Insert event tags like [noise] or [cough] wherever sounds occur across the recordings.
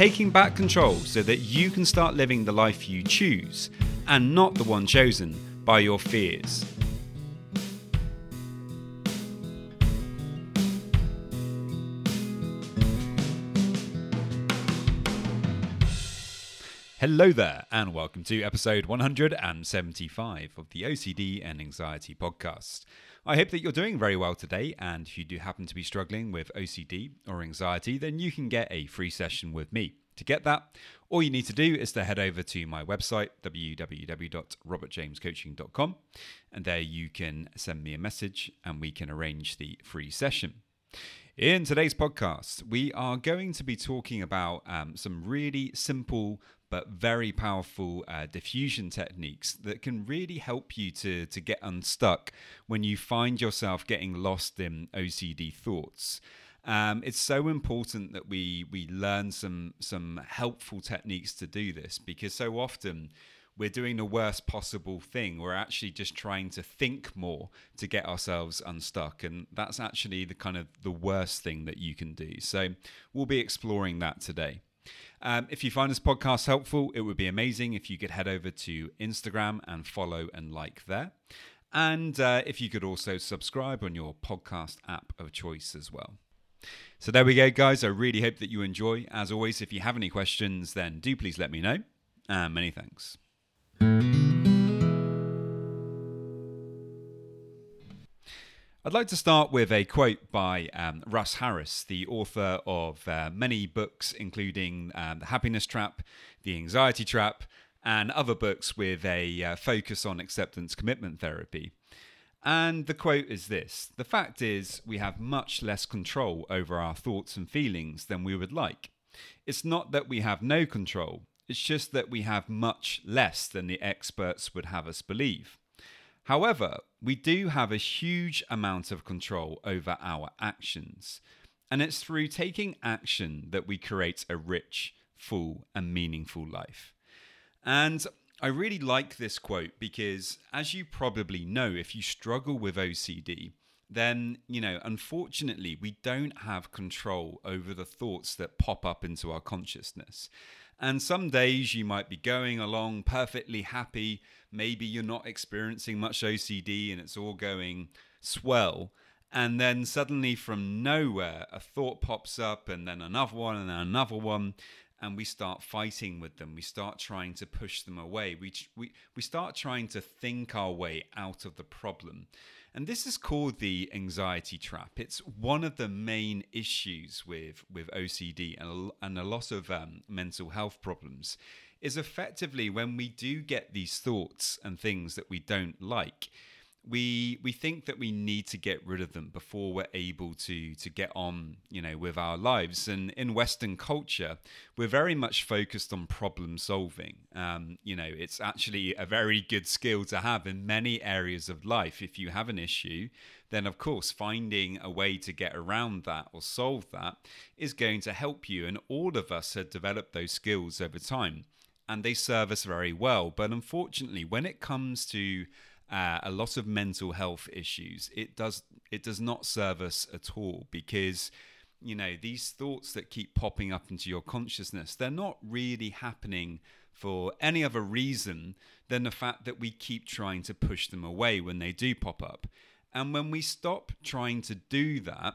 taking back control so that you can start living the life you choose and not the one chosen by your fears. Hello there, and welcome to episode 175 of the OCD and Anxiety Podcast. I hope that you're doing very well today, and if you do happen to be struggling with OCD or anxiety, then you can get a free session with me. To get that, all you need to do is to head over to my website, www.robertjamescoaching.com, and there you can send me a message and we can arrange the free session. In today's podcast, we are going to be talking about um, some really simple but very powerful uh, defusion techniques that can really help you to, to get unstuck when you find yourself getting lost in OCD thoughts. Um, it's so important that we we learn some some helpful techniques to do this because so often we're doing the worst possible thing. We're actually just trying to think more to get ourselves unstuck, and that's actually the kind of the worst thing that you can do. So we'll be exploring that today. Um, if you find this podcast helpful, it would be amazing if you could head over to Instagram and follow and like there. And uh, if you could also subscribe on your podcast app of choice as well. So there we go, guys. I really hope that you enjoy. As always, if you have any questions, then do please let me know. And many thanks. I'd like to start with a quote by um, Russ Harris, the author of uh, many books, including um, The Happiness Trap, The Anxiety Trap, and other books with a uh, focus on acceptance commitment therapy. And the quote is this The fact is, we have much less control over our thoughts and feelings than we would like. It's not that we have no control, it's just that we have much less than the experts would have us believe. However, we do have a huge amount of control over our actions. And it's through taking action that we create a rich, full, and meaningful life. And I really like this quote because, as you probably know, if you struggle with OCD, then, you know, unfortunately, we don't have control over the thoughts that pop up into our consciousness. And some days you might be going along perfectly happy. Maybe you're not experiencing much OCD and it's all going swell. And then suddenly, from nowhere, a thought pops up, and then another one, and then another one. And we start fighting with them. We start trying to push them away. We, we, we start trying to think our way out of the problem. And this is called the anxiety trap. It's one of the main issues with, with OCD and a, and a lot of um, mental health problems is effectively when we do get these thoughts and things that we don't like, we we think that we need to get rid of them before we're able to to get on you know with our lives. And in western culture we're very much focused on problem solving. Um, you know it's actually a very good skill to have in many areas of life. If you have an issue then of course finding a way to get around that or solve that is going to help you. And all of us have developed those skills over time and they serve us very well. But unfortunately when it comes to uh, a lot of mental health issues, it does it does not serve us at all because you know these thoughts that keep popping up into your consciousness they're not really happening for any other reason than the fact that we keep trying to push them away when they do pop up and when we stop trying to do that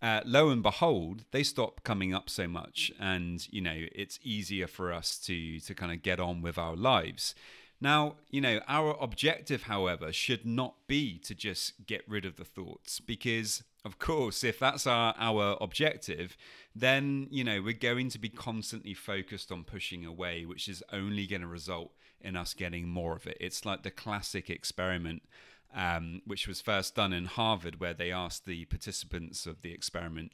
uh, lo and behold, they stop coming up so much, and you know it's easier for us to to kind of get on with our lives. Now, you know, our objective, however, should not be to just get rid of the thoughts because, of course, if that's our, our objective, then, you know, we're going to be constantly focused on pushing away, which is only going to result in us getting more of it. It's like the classic experiment, um, which was first done in Harvard, where they asked the participants of the experiment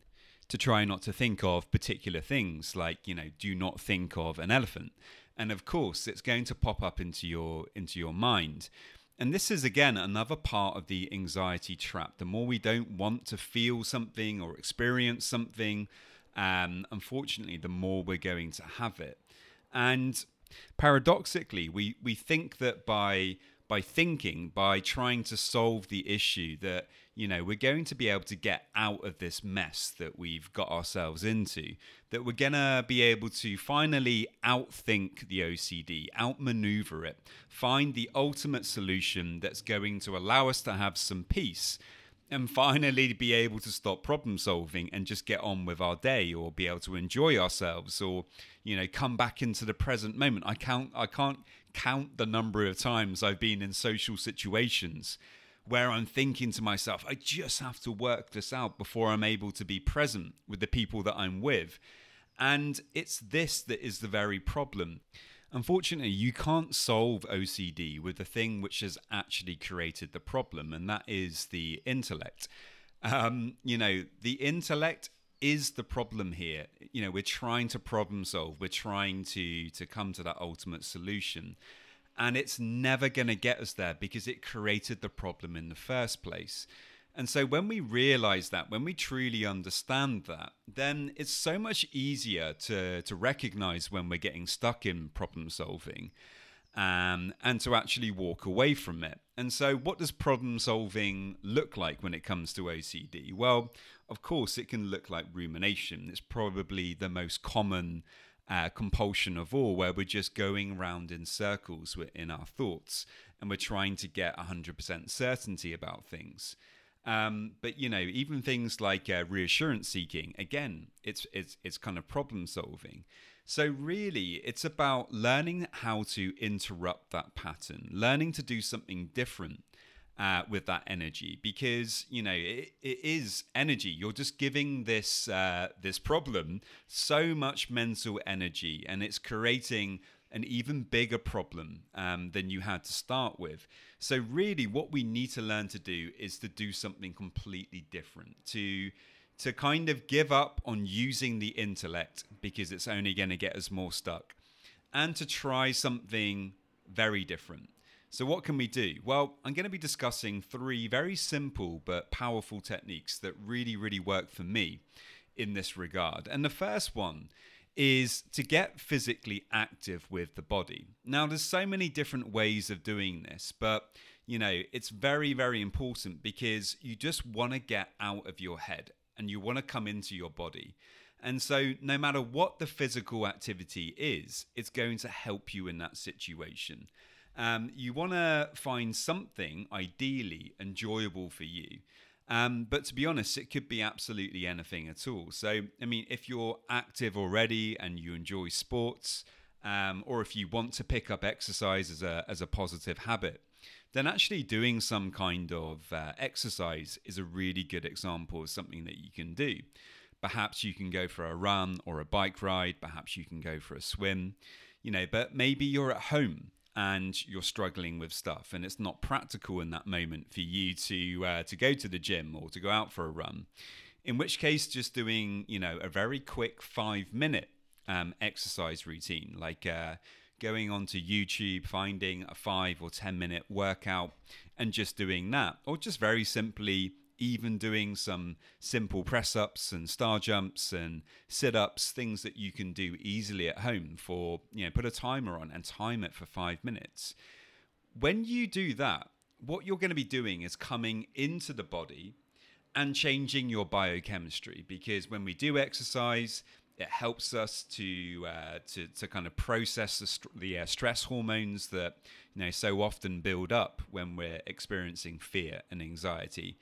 to try not to think of particular things like, you know, do not think of an elephant. And of course, it's going to pop up into your into your mind. And this is again another part of the anxiety trap. The more we don't want to feel something or experience something, um, unfortunately, the more we're going to have it. And paradoxically, we, we think that by by thinking, by trying to solve the issue, that you know we're going to be able to get out of this mess that we've got ourselves into. That we're gonna be able to finally outthink the OCD, outmaneuver it, find the ultimate solution that's going to allow us to have some peace and finally be able to stop problem solving and just get on with our day or be able to enjoy ourselves or you know come back into the present moment. I count i can't count the number of times i've been in social situations where i'm thinking to myself i just have to work this out before i'm able to be present with the people that i'm with. And it's this that is the very problem Unfortunately, you can't solve OCD with the thing which has actually created the problem, and that is the intellect. Um, you know, the intellect is the problem here. You know, we're trying to problem solve, we're trying to to come to that ultimate solution. And it's never going to get us there because it created the problem in the first place. And so when we realize that, when we truly understand that, then it's so much easier to, to recognize when we're getting stuck in problem solving um, and to actually walk away from it. And so, what does problem solving look like when it comes to OCD? Well, of course, it can look like rumination. It's probably the most common uh, compulsion of all, where we're just going around in circles in our thoughts and we're trying to get 100% certainty about things. Um, but you know, even things like uh, reassurance seeking, again, it's it's it's kind of problem solving. So really, it's about learning how to interrupt that pattern, learning to do something different uh, with that energy, because you know it, it is energy. You're just giving this uh, this problem so much mental energy, and it's creating an even bigger problem um, than you had to start with. So, really, what we need to learn to do is to do something completely different, to to kind of give up on using the intellect because it's only going to get us more stuck, and to try something very different. So, what can we do? Well, I'm going to be discussing three very simple but powerful techniques that really, really work for me in this regard. And the first one is to get physically active with the body. Now, there's so many different ways of doing this, but you know, it's very, very important because you just want to get out of your head and you want to come into your body. And so, no matter what the physical activity is, it's going to help you in that situation. Um, you want to find something ideally enjoyable for you. Um, but to be honest, it could be absolutely anything at all. So, I mean, if you're active already and you enjoy sports, um, or if you want to pick up exercise as a, as a positive habit, then actually doing some kind of uh, exercise is a really good example of something that you can do. Perhaps you can go for a run or a bike ride, perhaps you can go for a swim, you know, but maybe you're at home and you're struggling with stuff. And it's not practical in that moment for you to uh, to go to the gym or to go out for a run. In which case just doing you know a very quick five minute um, exercise routine like uh, going onto youtube finding a five or ten minute workout and just doing that or just very simply even doing some simple press ups and star jumps and sit ups, things that you can do easily at home for, you know, put a timer on and time it for five minutes. When you do that, what you're going to be doing is coming into the body and changing your biochemistry because when we do exercise, it helps us to uh, to to kind of process the, st- the uh, stress hormones that you know so often build up when we're experiencing fear and anxiety.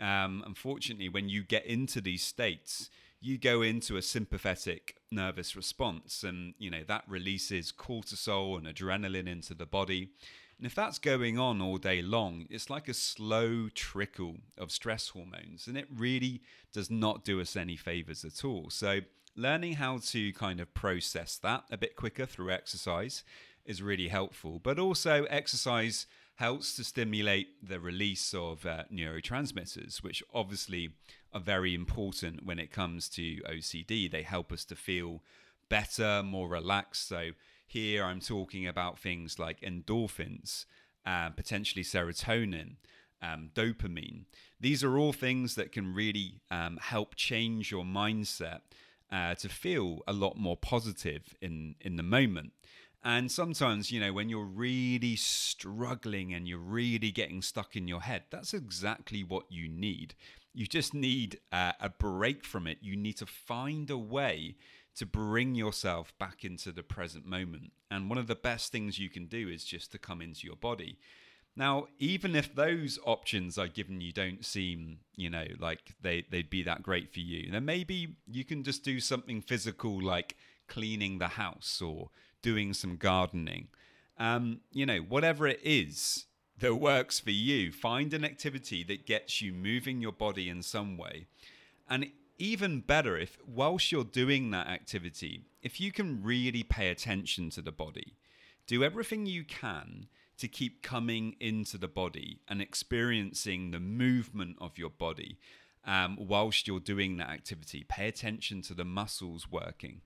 Um, unfortunately, when you get into these states, you go into a sympathetic nervous response, and you know that releases cortisol and adrenaline into the body. And if that's going on all day long, it's like a slow trickle of stress hormones, and it really does not do us any favors at all. So, learning how to kind of process that a bit quicker through exercise is really helpful. But also, exercise helps to stimulate the release of uh, neurotransmitters, which obviously are very important when it comes to OCD. They help us to feel better, more relaxed. So here I'm talking about things like endorphins, uh, potentially serotonin, um, dopamine. These are all things that can really um, help change your mindset uh, to feel a lot more positive in in the moment. And sometimes, you know, when you're really struggling and you're really getting stuck in your head, that's exactly what you need. You just need uh, a break from it. You need to find a way to bring yourself back into the present moment. And one of the best things you can do is just to come into your body. Now, even if those options I've given you don't seem, you know, like they, they'd be that great for you, then maybe you can just do something physical like cleaning the house or doing some gardening. Um, you know, whatever it is that works for you, find an activity that gets you moving your body in some way. And even better, if whilst you're doing that activity, if you can really pay attention to the body, do everything you can to keep coming into the body and experiencing the movement of your body um, whilst you're doing that activity. Pay attention to the muscles working.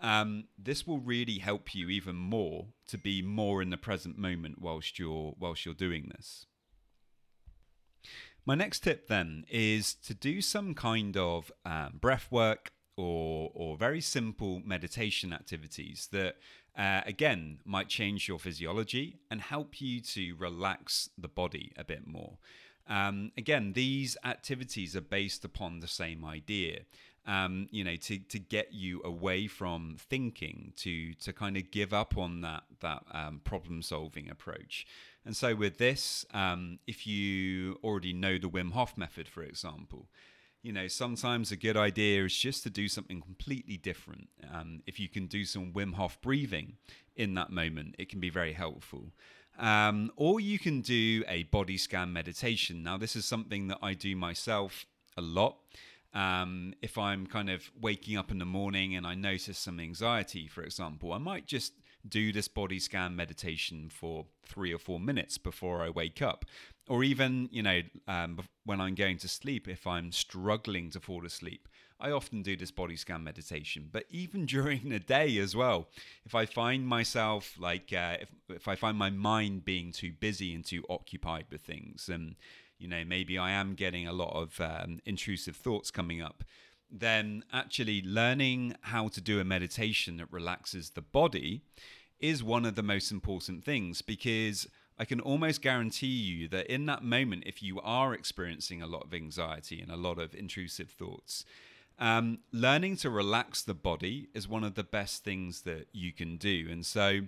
Um, this will really help you even more to be more in the present moment whilst you're whilst you're doing this. My next tip then is to do some kind of um, breath work or or very simple meditation activities that uh, again might change your physiology and help you to relax the body a bit more. Um, again, these activities are based upon the same idea um, you know, to, to get you away from thinking, to to kind of give up on that that um, problem solving approach. And so with this, um, if you already know the Wim Hof method, for example, you know, sometimes a good idea is just to do something completely different. Um, if you can do some Wim Hof breathing in that moment, it can be very helpful. Um, or you can do a body scan meditation. Now, this is something that I do myself a lot. Um, if I'm kind of waking up in the morning and I notice some anxiety, for example, I might just do this body scan meditation for three or four minutes before I wake up. Or even, you know, um, when I'm going to sleep, if I'm struggling to fall asleep, I often do this body scan meditation. But even [laughs] during the day as well, if I find myself like, uh, if, if I find my mind being too busy and too occupied with things, and you know, maybe I am getting a lot of um, intrusive thoughts coming up, then actually learning how to do a meditation that relaxes the body is one of the most important things because I can almost guarantee you that in that moment, if you are experiencing a lot of anxiety and a lot of intrusive thoughts, um, learning to relax the body is one of the best things that you can do. And so,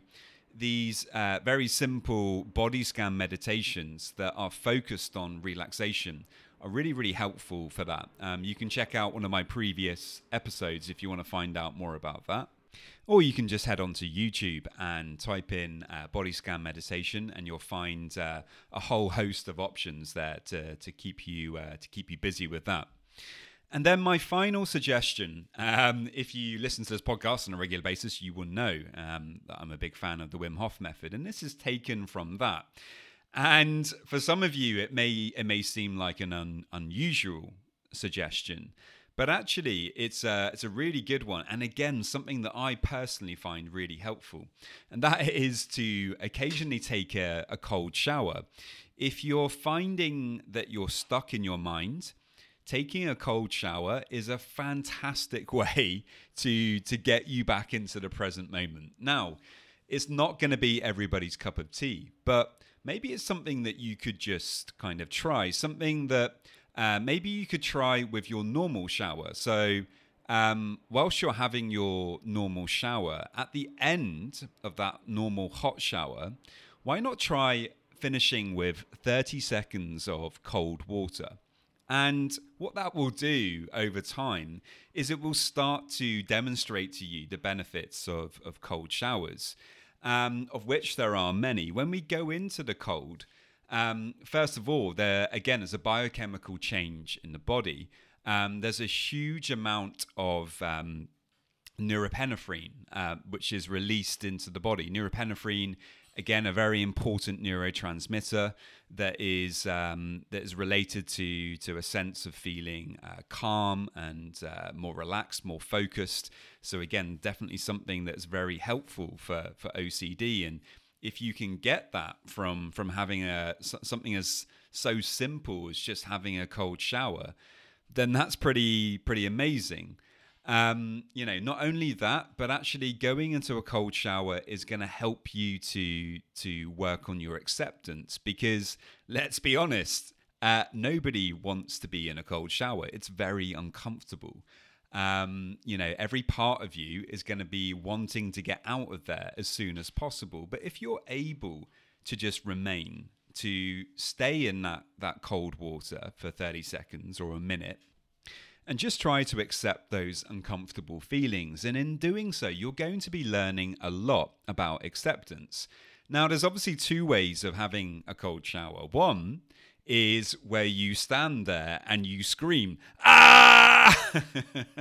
these uh, very simple body scan meditations that are focused on relaxation are really, really helpful for that. Um, you can check out one of my previous episodes if you want to find out more about that. Or you can just head onto YouTube and type in uh, body scan meditation, and you'll find uh, a whole host of options there to, to keep you uh, to keep you busy with that. And then my final suggestion, um, if you listen to this podcast on a regular basis, you will know um, that I'm a big fan of the Wim Hof method, and this is taken from that. And for some of you, it may it may seem like an un, unusual suggestion, but actually, it's a, it's a really good one. And again, something that I personally find really helpful, and that is to occasionally take a, a cold shower. If you're finding that you're stuck in your mind taking a cold shower is a fantastic [laughs] way to to get you back into the present moment. Now, it's not going to be everybody's cup of tea, but maybe it's something that you could just kind of try. Something that uh, maybe you could try with your normal shower. So, um, whilst you're having your normal shower, at the end of that normal hot shower, why not try finishing with 30 seconds of cold water? And what that will do over time is it will start to demonstrate to you the benefits of, of cold showers, um, of which there are many. When we go into the cold, um, first of all, there again is a biochemical change in the body. Um, there's a huge amount of um, norepinephrine, uh, which is released into the body. Norepinephrine, again, a very important neurotransmitter that is um, that is related to to a sense of feeling uh, calm and uh, more relaxed, more focused. So again, definitely something that's very helpful for for OCD. And if you can get that from from having a something as so simple as just having a cold shower, then that's pretty pretty amazing. Um, you know, not only that, but actually going into a cold shower is going to help you to to work on your acceptance because let's be honest, uh, nobody wants to be in a cold shower. It's very uncomfortable. Um, you know, every part of you is going to be wanting to get out of there as soon as possible. But if you're able to just remain, to stay in that that cold water for 30 seconds or a minute and just try to accept those uncomfortable feelings. And in doing so, you're going to be learning a lot about acceptance. Now, there's obviously two ways of having a cold shower. One is where you stand there and you scream, ah!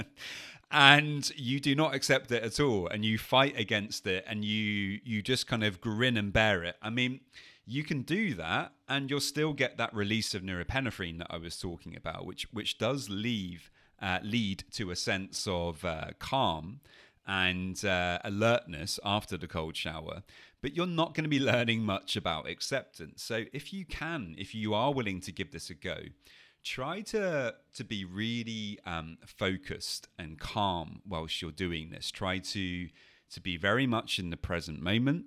[laughs] and you do not accept it at all and you fight against it and you you just kind of grin and bear it. I mean, you can do that and you'll still get that release of norepinephrine that I was talking about, which which does leave uh, lead to a sense of uh, calm and uh, alertness after the cold shower. But you're not going to be [laughs] learning much about acceptance. So if you can, if you are willing to give this a go, try to to be really um, focused and calm whilst you're doing this. Try to to be very much in the present moment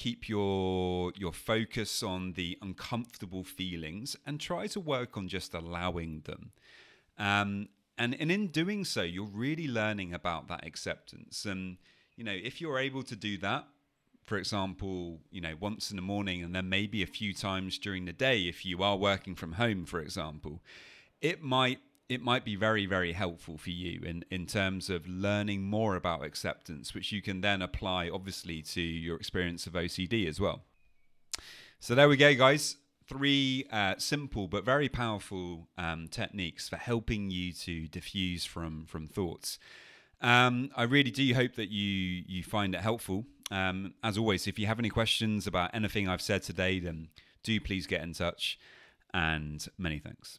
keep your your focus on the uncomfortable feelings and try to work on just allowing them um, and and in doing so you're really learning about that acceptance. And you know if you're able to do that for example you know once in the morning and then maybe a few times during the day if you are working from home for example it might it might be very very helpful for you in in terms of learning more about acceptance which you can then apply obviously to your experience of OCD as well. So there we go guys three uh, simple but very powerful um, techniques for helping you to defuse from from thoughts. Um, I really do hope that you you find it helpful. Um, as always, if you have any questions about anything I've said today, then do please get in touch. And many thanks.